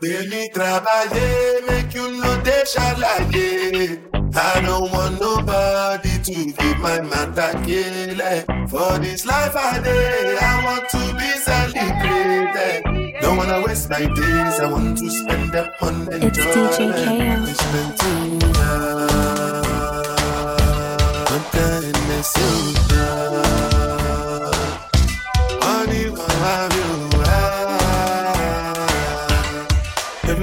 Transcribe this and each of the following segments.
Baby, trabalhei, make you no dey ṣàlàyé. I don't want nobody to give my man takele. For this life I dey, I want to be celebrated. Don't wanna waste my days, I want to spend them on enjoyment. It's DJ KO.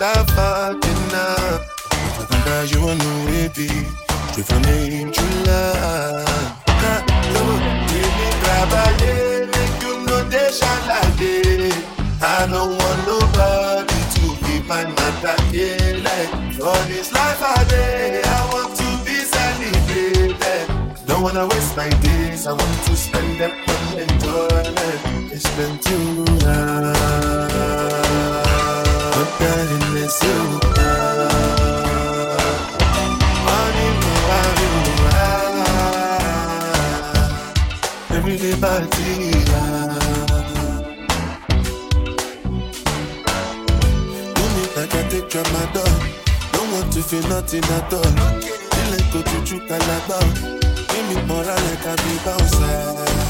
stop fucking up. Когда его ну repeat, ты фонарь чула. Катому ты не проболели, you know they shall I did. I don't want nobody to be my mother, yeah. Like for this life I day, I want to be celebrated. Don't wanna waste my days, I want to spend them on enjoyment. It's been too long. Do me like I take Don't want to feel nothing at all Feel like a to Give me more like I be bouncer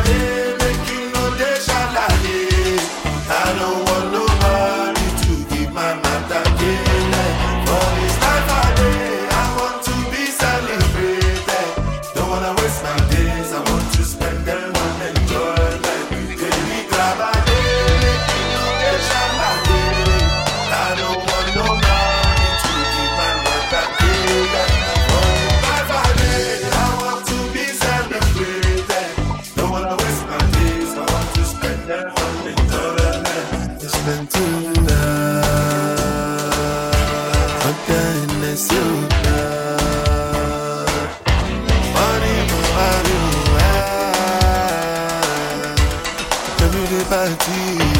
wanna waste my reality